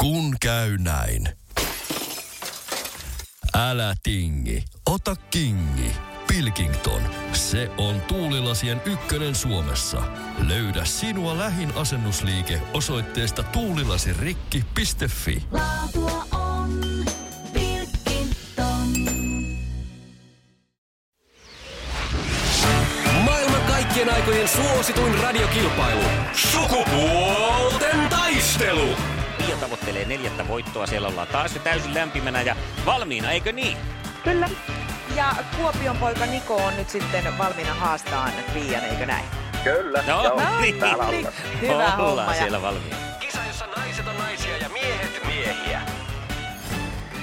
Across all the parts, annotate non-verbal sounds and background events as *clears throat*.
Kun käy näin. Älä tingi, ota kingi. Pilkington, se on tuulilasien ykkönen Suomessa. Löydä sinua lähin asennusliike osoitteesta tuulilasirikki.fi. Laatua on Pilkington. Maailman kaikkien aikojen suosituin radiokilpailu. Pia tavoittelee neljättä voittoa. Siellä ollaan taas jo täysin lämpimänä ja valmiina, eikö niin? Kyllä. Ja Kuopion poika Niko on nyt sitten valmiina haastaan Pian, eikö näin? Kyllä. No, joo, niin. täällä niin. ollaan. Hyvä Ollaan homma. Siellä valmiina. Kisa, jossa naiset on naisia ja miehet miehiä.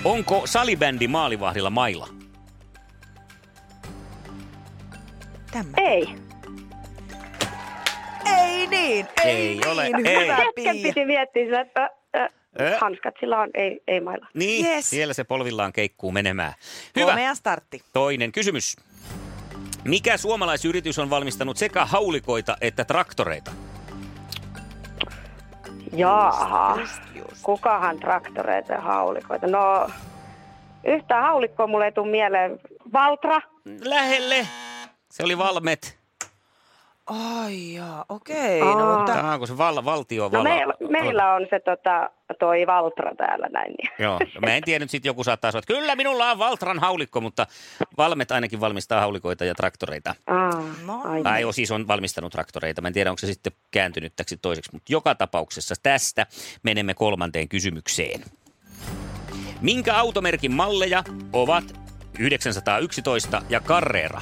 Onko salibändi maalivahdilla mailla? tämä. Ei. Ei niin, ei, Ei niin. ole, Hyvä ei. Hetken piti miettiä että äh, hanskat sillä on, ei, ei mailla. Niin, Yes. siellä se polvillaan keikkuu menemään. Hyvä. Komea startti. Toinen kysymys. Mikä suomalaisyritys on valmistanut sekä haulikoita että traktoreita? Jaaha. Just, just. Kukahan traktoreita ja haulikoita? No, yhtään haulikkoa mulle ei tule mieleen. Valtra? Lähelle. Se oli Valmet. Ai jaa, okei. No, Aa. mutta Tämä onko se val, valtio No meillä, meillä on se tota, toi Valtra täällä näin. niin. Joo, no mä en tiedä nyt sitten joku saattaa sanoa, että kyllä minulla on Valtran haulikko, mutta Valmet ainakin valmistaa haulikoita ja traktoreita. Aa, No. ai. Tai on, siis on valmistanut traktoreita. Mä en tiedä, onko se sitten kääntynyt täksi toiseksi, mutta joka tapauksessa tästä menemme kolmanteen kysymykseen. Minkä automerkin malleja ovat 911 ja Carrera?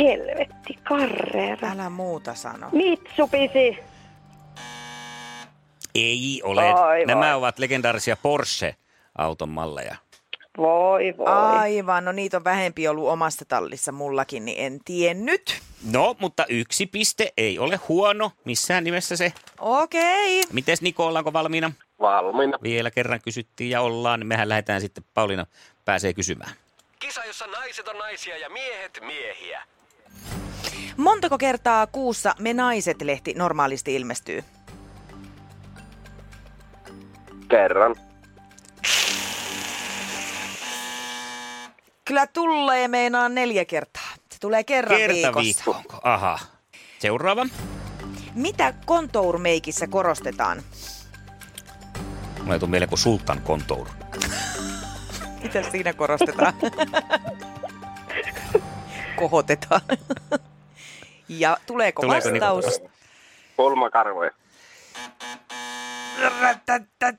Helvetti, Carrera. älä muuta sano. Mitsubishi. Ei ole. Oi, Nämä voi. ovat legendaarisia Porsche-auton malleja. Voi voi. Aivan, no niitä on vähempi ollut omassa tallissa mullakin, niin en tiennyt. No, mutta yksi piste ei ole huono missään nimessä se. Okei. Mites Niko, ollaanko valmiina? Valmiina. Vielä kerran kysyttiin ja ollaan, niin mehän lähdetään sitten, Pauliina pääsee kysymään. Kisa, jossa naiset on naisia ja miehet miehiä. Montako kertaa kuussa Me Naiset-lehti normaalisti ilmestyy? Kerran. Kyllä tulee meinaan neljä kertaa. Se tulee kerran Kerta viikossa. viikko. Aha. Seuraava. Mitä kontourmeikissä korostetaan? Mulla ei tule mieleen kuin Sultan Contour. Mitä siinä korostetaan? *laughs* Kohotetaan. ja tuleeko, Tuleeko vastaus? Pulmakarvoja.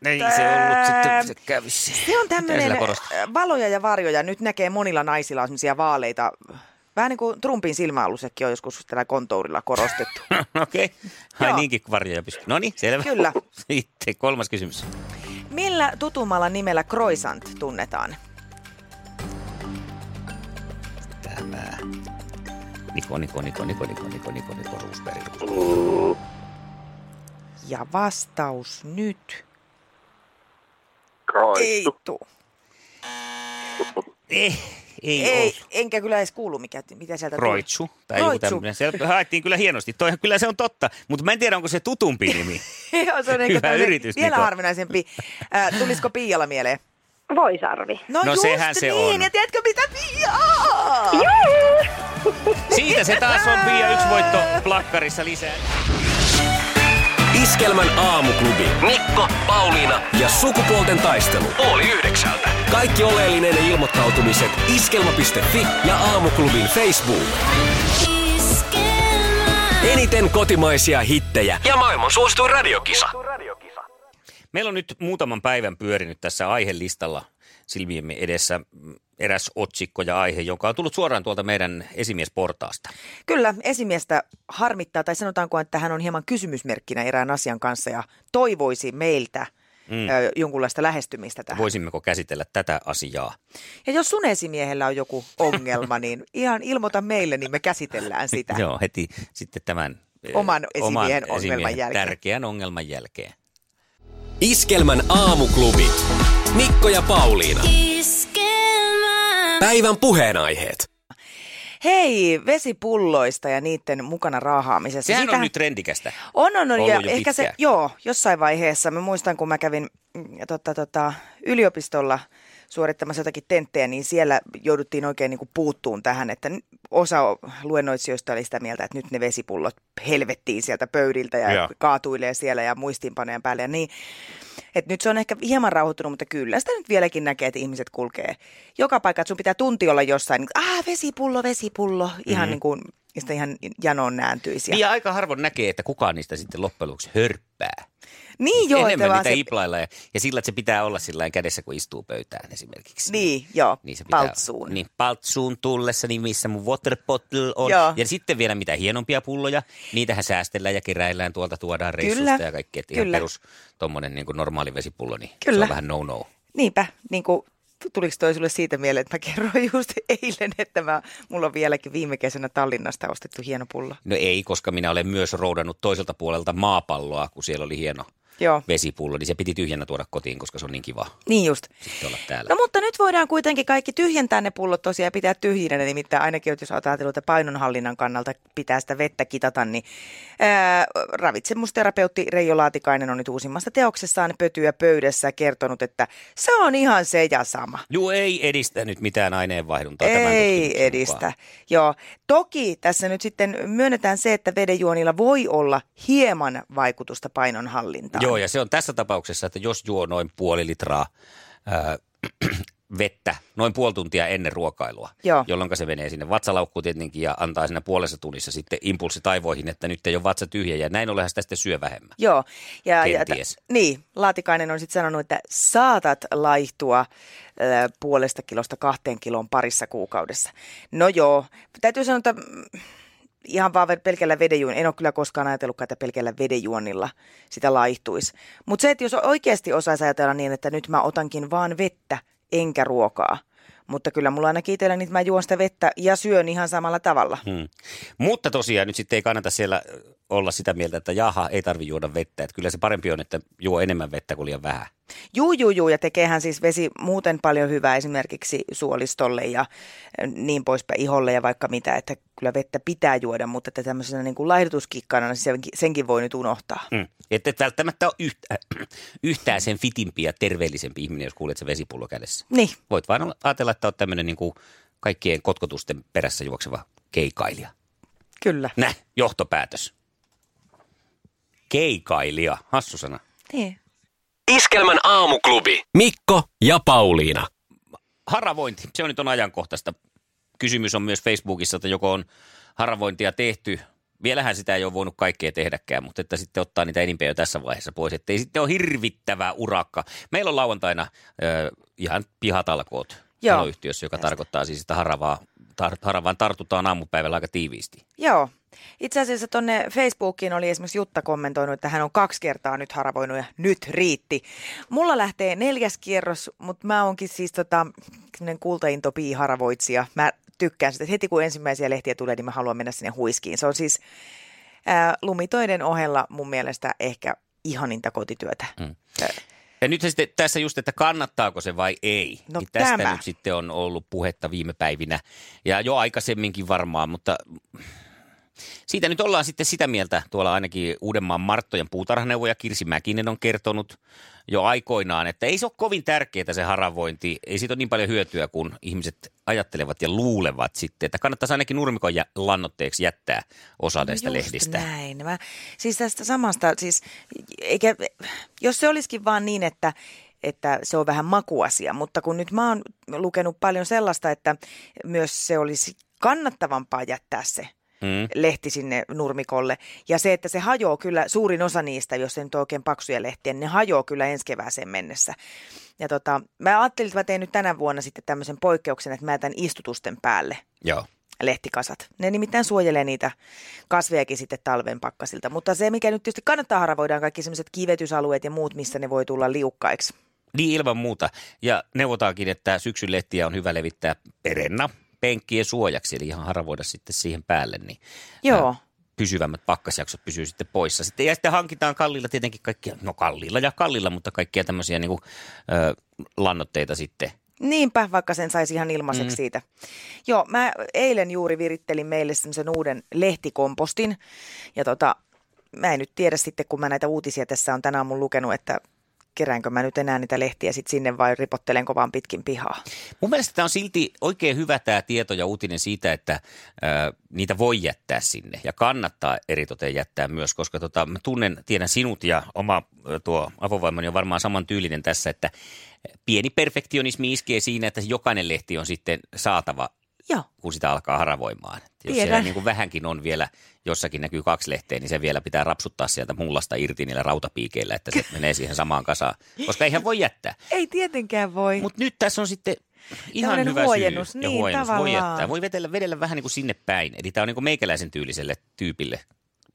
Ei se ollut sitten, se kävisi. Se on tämmöinen korostetaan? valoja ja varjoja. Nyt näkee monilla naisilla on semmoisia vaaleita. Vähän niin kuin Trumpin silmäalusekin on joskus tällä kontourilla korostettu. *laughs* Okei. Okay. Ai Joo. niinkin varjoja pystyy. No niin, selvä. Kyllä. *laughs* Sitten kolmas kysymys. Millä tutumalla nimellä croissant tunnetaan? Tämä. Niko, Niko, Niko, Niko, Niko, Niko, Niko, Niko, Roosberg. Ja vastaus nyt. Ei Kroittu. tuu. *laughs* Eh, ei, Ei, ollut. enkä kyllä edes kuulu, mikä, mitä sieltä tuli. Kroitsu tai joku Kroitsu. tämmöinen. Se haettiin kyllä hienosti. Toi, kyllä se on totta, mutta mä en tiedä, onko se tutumpi *laughs* nimi. Joo, se on ehkä Hyvä yritys, vielä Niko. harvinaisempi. Äh, tulisiko Piialla mieleen? Voisarvi. No, No just sehän se niin, on. ja tiedätkö mitä Pia? Siitä se taas on Pia yksi voitto *laughs* plakkarissa lisää. Iskelmän aamuklubi. Mikko, Pauliina ja sukupuolten taistelu. Oli yhdeksältä. Kaikki oleellinen ilmoittautumiset iskelma.fi ja aamuklubin Facebook. Iskelmä. Eniten kotimaisia hittejä ja maailman suosituin radiokisa. Meillä on nyt muutaman päivän pyörinyt tässä aihelistalla silmiemme edessä eräs otsikko ja aihe, joka on tullut suoraan tuolta meidän esimiesportaasta. Kyllä, esimiestä harmittaa, tai sanotaanko, että hän on hieman kysymysmerkkinä erään asian kanssa ja toivoisi meiltä mm. ö, jonkunlaista lähestymistä tähän. Voisimmeko käsitellä tätä asiaa? Ja jos sun esimiehellä on joku ongelma, niin ihan ilmoita meille, niin me käsitellään sitä. *laughs* Joo, heti sitten tämän Oman esimiehen ongelman jälkeen. Tärkeän ongelman jälkeen. Iskelmän aamuklubi. Mikko ja Pauliina. Iskelmä. Päivän puheenaiheet. Hei, vesipulloista ja niiden mukana raahaamisessa. Sehän Siitähän- on nyt trendikästä. On, on, on. ollut Ja jo ehkä se, joo, jossain vaiheessa. Mä muistan, kun mä kävin mm, tota, tota, yliopistolla suorittamassa jotakin tenttejä, niin siellä jouduttiin oikein niin kuin puuttuun tähän, että osa luennoitsijoista oli sitä mieltä, että nyt ne vesipullot helvettiin sieltä pöydiltä ja Joo. kaatuilee siellä ja muistiinpanojen päälle ja niin. Et nyt se on ehkä hieman rauhoittunut, mutta kyllä sitä nyt vieläkin näkee, että ihmiset kulkee joka paikka, että sun pitää tunti olla jossain, niin, ah vesipullo, vesipullo, ihan mm-hmm. niin kuin, ja sitä ihan janoon nääntyisi. Niin ja aika harvoin näkee, että kukaan niistä sitten loppujen lopuksi hörppää. Niin joo, Enemmän vaan niitä se- iplailla ja, ja sillä, että se pitää olla sillä kädessä, kun istuu pöytään esimerkiksi. Niin, joo, Niin se pitää, paltsuun. Niin, paltsuun tullessa, niin missä mun water bottle on. Joo. Ja sitten vielä mitä hienompia pulloja, niitähän säästellään ja keräillään, tuolta tuodaan reissusta Kyllä, ja kaikki. Että ihan kyllä. perus tommonen niin normaali vesipullo, niin se Kyllä. on vähän no-no. Niinpä, niin kuin, tuliko toi sulle siitä mieleen, että mä kerroin just eilen, että mä, mulla on vieläkin viime kesänä Tallinnasta ostettu hieno pullo. No ei, koska minä olen myös roudannut toiselta puolelta maapalloa, kun siellä oli hieno Joo, vesipullo, niin se piti tyhjänä tuoda kotiin, koska se on niin kiva niin just. sitten olla täällä. No mutta nyt voidaan kuitenkin kaikki tyhjentää ne pullot tosiaan ja pitää tyhjinä, nimittäin ainakin jos ajatellaan, että painonhallinnan kannalta pitää sitä vettä kitata, niin ää, ravitsemusterapeutti Reijo Laatikainen on nyt uusimmassa teoksessaan Pötyä pöydässä kertonut, että se on ihan se ja sama. Joo, ei edistä nyt mitään aineenvaihduntaa tämän Ei edistä. mukaan. Joo. Toki tässä nyt sitten myönnetään se, että vedenjuonilla voi olla hieman vaikutusta painonhallintaan. Joo, ja se on tässä tapauksessa, että jos juo noin puoli litraa ää, *clears throat* vettä noin puoli tuntia ennen ruokailua, Joo. jolloin se menee sinne vatsalaukkuun tietenkin ja antaa siinä puolessa tunnissa sitten impulssi taivoihin, että nyt ei ole vatsa tyhjä ja näin ollenhan sitä sitten syö vähemmän. Joo. Ja, ja, Kenties. niin, Laatikainen on sitten sanonut, että saatat laihtua äh, puolesta kilosta kahteen kiloon parissa kuukaudessa. No joo, täytyy sanoa, että mm, ihan vaan pelkällä vedenjuon, en ole kyllä koskaan ajatellutkaan, että pelkällä vedenjuonnilla sitä laihtuisi. Mutta se, että jos oikeasti osaisi ajatella niin, että nyt mä otankin vaan vettä enkä ruokaa, mutta kyllä mulla ainakin itsellä niin, mä juon sitä vettä ja syön ihan samalla tavalla. Hmm. Mutta tosiaan nyt sitten ei kannata siellä olla sitä mieltä, että jaha, ei tarvi juoda vettä. Että kyllä se parempi on, että juo enemmän vettä kuin liian vähän. Juu, juu, juu, ja tekeehän siis vesi muuten paljon hyvää esimerkiksi suolistolle ja äh, niin poispäin iholle ja vaikka mitä, että kyllä vettä pitää juoda, mutta että tämmöisenä niin kuin laihdutuskikkana niin senkin, senkin voi nyt unohtaa. Mm. Että et välttämättä ole yhtä, *clears throat* yhtään sen fitimpi ja terveellisempi ihminen, jos kuulet se vesipullo kädessä. Niin, Voit vain olla- ajatella, että olet tämmöinen niin kuin kaikkien kotkotusten perässä juokseva keikailija. kyllä. Näh, johtopäätös. Keikailija, hassu sana. Niin. Iskelmän aamuklubi. Mikko ja Pauliina. Haravointi, se on nyt on ajankohtaista. Kysymys on myös Facebookissa, että joko on haravointia tehty. Vielähän sitä ei ole voinut kaikkea tehdäkään, mutta että sitten ottaa niitä enimpiä jo tässä vaiheessa pois, ettei sitten ole hirvittävä urakka. Meillä on lauantaina ö, ihan pihatalkoot Joo. taloyhtiössä, joka tarkoittaa siis, että haravaa, tar, haravaan tartutaan aamupäivällä aika tiiviisti. Joo. Itse asiassa tuonne Facebookiin oli esimerkiksi Jutta kommentoinut, että hän on kaksi kertaa nyt haravoinut ja nyt riitti. Mulla lähtee neljäs kierros, mutta mä oonkin siis tota, kultainto haravoitsija. Mä tykkään sitä, että heti kun ensimmäisiä lehtiä tulee, niin mä haluan mennä sinne huiskiin. Se on siis ää, lumitoiden ohella mun mielestä ehkä ihaninta kotityötä. Mm. Ja nyt sitten tässä just, että kannattaako se vai ei. No niin tästä tämä. nyt sitten on ollut puhetta viime päivinä ja jo aikaisemminkin varmaan, mutta siitä nyt ollaan sitten sitä mieltä, tuolla ainakin Uudenmaan Marttojen puutarhaneuvoja Kirsi Mäkinen on kertonut jo aikoinaan, että ei se ole kovin tärkeää se haravointi, ei siitä ole niin paljon hyötyä, kun ihmiset ajattelevat ja luulevat sitten, että kannattaisi ainakin nurmikon jä- lannoitteeksi jättää osa näistä No just lehdistä. näin. Mä, siis tästä samasta, siis, eikä, jos se olisikin vaan niin, että, että se on vähän makuasia, mutta kun nyt mä oon lukenut paljon sellaista, että myös se olisi kannattavampaa jättää se Mm. lehti sinne nurmikolle. Ja se, että se hajoaa kyllä, suurin osa niistä, jos se nyt on oikein paksuja lehtiä, niin ne hajoaa kyllä ensi kevääseen mennessä. Ja tota, mä ajattelin, että mä teen nyt tänä vuonna sitten tämmöisen poikkeuksen, että mä jätän istutusten päälle Joo. lehtikasat. Ne nimittäin suojelee niitä kasvejakin sitten talven pakkasilta. Mutta se, mikä nyt tietysti kannattaa haravoida, on kaikki sellaiset kivetysalueet ja muut, missä ne voi tulla liukkaiksi. Niin ilman muuta. Ja neuvotaankin, että syksyn lehtiä on hyvä levittää perenna penkkien suojaksi, eli ihan haravoida sitten siihen päälle, niin Joo. pysyvämmät pakkasjaksot pysyy sitten poissa. Sitten, ja sitten hankitaan kallilla tietenkin kaikkia, no kallilla ja kallilla, mutta kaikkia tämmöisiä niin kuin, ö, lannoitteita sitten Niinpä, vaikka sen saisi ihan ilmaiseksi mm. siitä. Joo, mä eilen juuri virittelin meille semmoisen uuden lehtikompostin. Ja tota, mä en nyt tiedä sitten, kun mä näitä uutisia tässä on tänään mun lukenut, että keräänkö mä nyt enää niitä lehtiä sit sinne vai ripottelenko vaan pitkin pihaa. Mun mielestä tämä on silti oikein hyvä tämä tieto ja uutinen siitä, että ää, niitä voi jättää sinne ja kannattaa eritoten jättää myös, koska tota, mä tunnen, tiedän sinut ja oma tuo avovaimoni on varmaan saman tyylinen tässä, että pieni perfektionismi iskee siinä, että jokainen lehti on sitten saatava Joo. kun sitä alkaa haravoimaan. Jos Tiedän. siellä niin kuin vähänkin on vielä, jossakin näkyy kaksi lehteä, niin se vielä pitää rapsuttaa sieltä mullasta irti niillä rautapiikeillä, että se *laughs* menee siihen samaan kasaan. Koska eihän voi jättää. Ei tietenkään voi. Mutta nyt tässä on sitten ihan Tällainen hyvä huojennus, syy. ja niin, huojennus. Voi tavallaan. jättää. Voi vedellä, vedellä vähän niin kuin sinne päin. Eli tämä on niin kuin meikäläisen tyyliselle tyypille.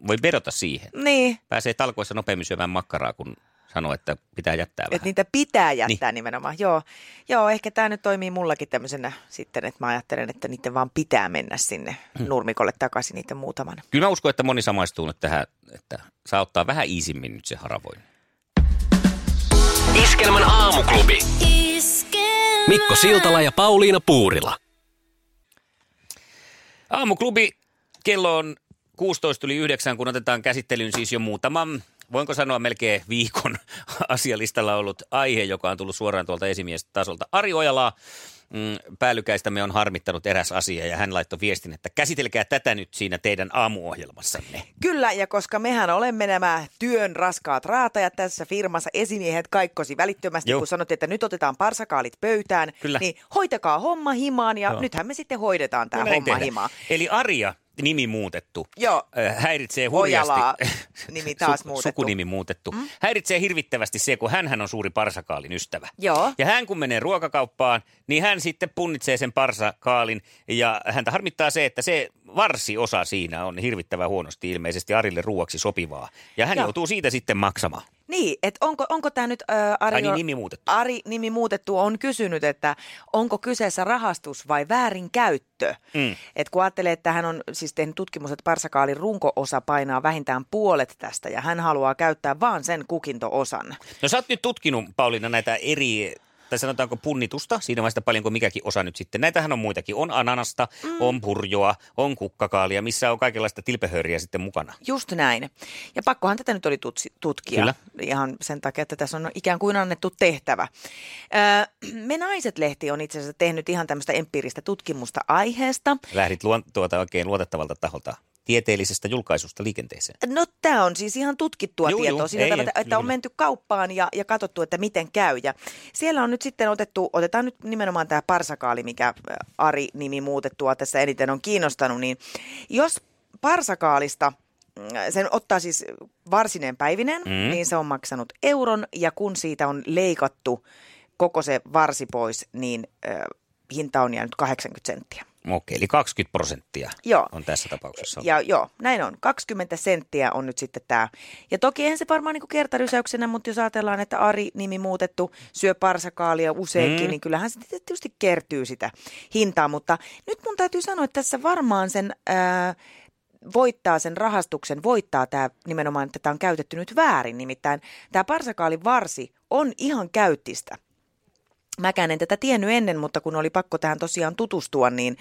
Voi vedota siihen. Niin, Pääsee talkoissa nopeammin syömään makkaraa, kun sanoo, että pitää jättää vähän. että niitä pitää jättää niin. nimenomaan. Joo. Joo, ehkä tämä nyt toimii mullakin tämmöisenä sitten, että mä ajattelen, että niiden vaan pitää mennä sinne Hmm. nurmikolle takaisin niiden muutaman. Kyllä mä uskon, että moni samaistuu nyt tähän, että saa ottaa vähän iisimmin nyt se haravoin. Iskelmän aamuklubi. Mikko Siltala ja Pauliina Puurila. Aamuklubi, kello on 16 yli 9, kun otetaan käsittelyyn siis jo muutaman, voinko sanoa melkein viikon *laughs* asialistalla ollut aihe, joka on tullut suoraan tuolta esimiestasolta. Ari Ojalaa mm, päällykäistämme on harmittanut eräs asia ja hän laittoi viestin, että käsitelkää tätä nyt siinä teidän aamuohjelmassanne. Kyllä, ja koska mehän olemme nämä työn raskaat raatajat tässä firmassa, esimiehet kaikkosi välittömästi, Joo. kun sanottiin, että nyt otetaan parsakaalit pöytään, Kyllä. niin hoitakaa homma himaan, ja Joo. nythän me sitten hoidetaan tämä No homma himaan. Eli Arja, nimi muutettu, Joo. häiritsee hurjasti. Ojalaa, *laughs* nimi taas muutettu. Sukunimi muutettu. Mm. Häiritsee hirvittävästi se, kun hän on suuri parsakaalin ystävä. Joo. Ja hän kun menee ruokakauppaan, niin hän sitten punnitsee sen parsakaalin ja häntä harmittaa se, että se varsiosa siinä on hirvittävän huonosti ilmeisesti Arille ruuaksi sopivaa. Ja hän Joo. joutuu siitä sitten maksamaan. Niin, että onko, onko tämä nyt ä, Ari, niin, nimi muutettu. Ari nimi muutettu on kysynyt, että onko kyseessä rahastus vai väärinkäyttö. Mm. Et kun ajattelee, että hän on siis tehnyt tutkimus, että parsakaalin runko-osa painaa vähintään puolet tästä ja hän haluaa käyttää vaan sen kukinto-osan. No sä oot nyt tutkinut, Pauliina, näitä eri, tai sanotaanko punnitusta, siinä vaiheessa paljonko mikäkin osa nyt sitten. Näitähän on muitakin. On ananasta, mm. on purjoa, on kukkakaalia, missä on kaikenlaista tilpehöriä sitten mukana. Just näin. Ja pakkohan tätä nyt oli tutsi, tutkia Kyllä. ihan sen takia, että tässä on ikään kuin annettu tehtävä. Öö, Me Naiset-lehti on itse asiassa tehnyt ihan tämmöistä empiiristä tutkimusta aiheesta. Lähdit luon, tuota oikein luotettavalta taholta tieteellisestä julkaisusta liikenteeseen. No tämä on siis ihan tutkittua Juu, tietoa juu, siinä ei, tavalla, että on menty kauppaan ja, ja katsottu, että miten käy. Ja siellä on nyt sitten otettu, otetaan nyt nimenomaan tämä parsakaali, mikä ä, Ari-nimi muutettua tässä eniten on kiinnostanut, niin jos parsakaalista mm, sen ottaa siis varsinen päivinen, Mm. niin se on maksanut euron ja kun siitä on leikattu koko se varsi pois, niin äh, hinta on jäänyt 80 senttiä. Okei, eli 20 prosenttia Joo. on tässä tapauksessa. Ja joo, näin on. 20 senttiä on nyt sitten tämä. Ja toki eihän se varmaan niin kertarysäyksenä, mutta jos ajatellaan, että Ari-nimi muutettu syö parsakaalia useinkin, Mm. niin kyllähän se tietysti kertyy sitä hintaa. Mutta nyt mun täytyy sanoa, että tässä varmaan sen... Ää, voittaa sen rahastuksen, voittaa tämä nimenomaan, että tämä on käytetty nyt väärin. Nimittäin tämä parsakaalin varsi on ihan käyttistä. Mäkään en tätä tiennyt ennen, mutta kun oli pakko tähän tosiaan tutustua, niin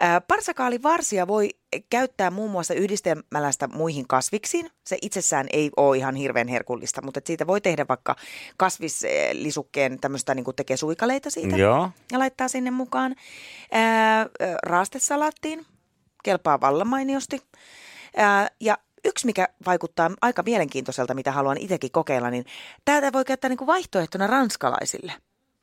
ää, parsakaalivarsia voi käyttää muun muassa yhdistelmällä sitä muihin kasviksiin. Se itsessään ei ole ihan hirveän herkullista, mutta siitä voi tehdä vaikka kasvislisukkeen tämmöistä, niin kuin tekee suikaleita siitä Joo. ja laittaa sinne mukaan. Ää, raastesalaattiin, kelpaa vallan mainiosti. Ää, ja yksi, mikä vaikuttaa aika mielenkiintoiselta, mitä haluan itsekin kokeilla, niin tätä voi käyttää niin kuin vaihtoehtona ranskalaisille.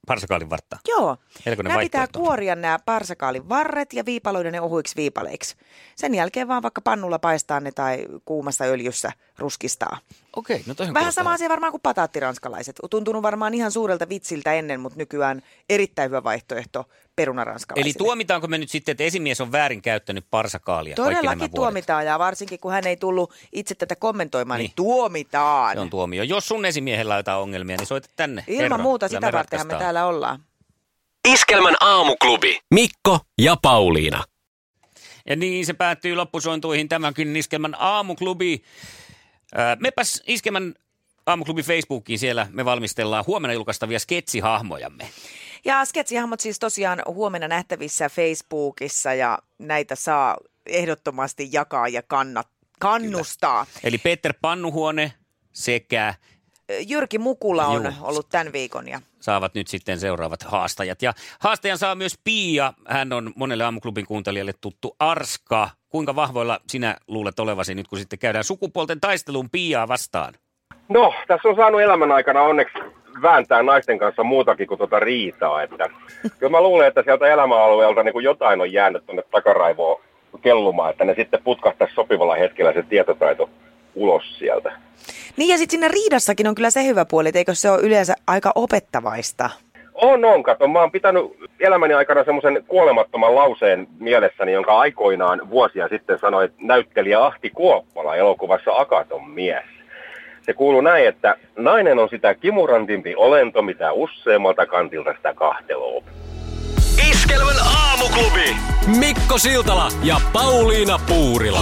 Parsakaalin vartta. Joo. Nämä pitää kuoria nämä parsakaalin varret ja viipaloida ne ohuiksi viipaleiksi. Sen jälkeen vaan vaikka pannulla paistaa ne tai kuumassa öljyssä ruskistaa. Okei, no Vähän kuulostaa- sama asia varmaan kuin pataattiranskalalaiset. On tuntunut varmaan ihan suurelta vitsiltä ennen, mutta nykyään erittäin hyvä vaihtoehto perunaranskalaisille. Eli tuomitaanko me nyt sitten, että esimies on väärin käyttänyt parsakaalia Todellakin tuomitaan ja varsinkin kun hän ei tullut itse tätä kommentoimaan, niin, Niin. tuomitaan. Se on tuomio. Jos sun esimiehellä on jotain ongelmia, niin soita tänne. Ilman Kerro. muuta sitä vartenhan me täällä ollaan. Iskelmän aamuklubi. Mikko ja Pauliina. Ja niin se päättyy loppusointuihin tämäkin Iskelmän aamuklubi. Mepäs Iskelmän aamuklubi Facebookiin, siellä me valmistellaan huomenna julkaistavia sketsihahmojamme. Ja sketsihahmot siis tosiaan huomenna nähtävissä Facebookissa ja näitä saa ehdottomasti jakaa ja kannat, kannustaa. Eli Peter Pannuhuone sekä Jyrki Mukula on Juu. ollut tämän viikon ja saavat nyt sitten seuraavat haastajat. Ja haastajan saa myös Pia. Hän on monelle aamuklubin kuuntelijalle tuttu Arska. Kuinka vahvoilla sinä luulet olevasi nyt, kun sitten käydään sukupuolten taistelun Piaa vastaan? No, tässä on saanut elämän aikana onneksi vääntää naisten kanssa muutakin kuin tuota riitaa. Että, kyllä mä luulen, että sieltä elämäalueelta niin kuin jotain on jäänyt tuonne takaraivoon kellumaan, että ne sitten putkahtaisi sopivalla hetkellä se tietotaito ulos sieltä. Niin ja sitten siinä riidassakin on kyllä se hyvä puoli, että eikö se ole yleensä aika opettavaista? On, on, kato. Mä oon pitänyt elämäni aikana semmoisen kuolemattoman lauseen mielessäni, jonka aikoinaan vuosia sitten sanoi näyttelijä Ahti Kuoppala elokuvassa Akaton mies. Se kuuluu näin, että nainen on sitä kimurantimpi olento, mitä useammalta kantilta sitä kahteloo. Iskelmän aamuklubi. Mikko Siltala ja Pauliina Puurila.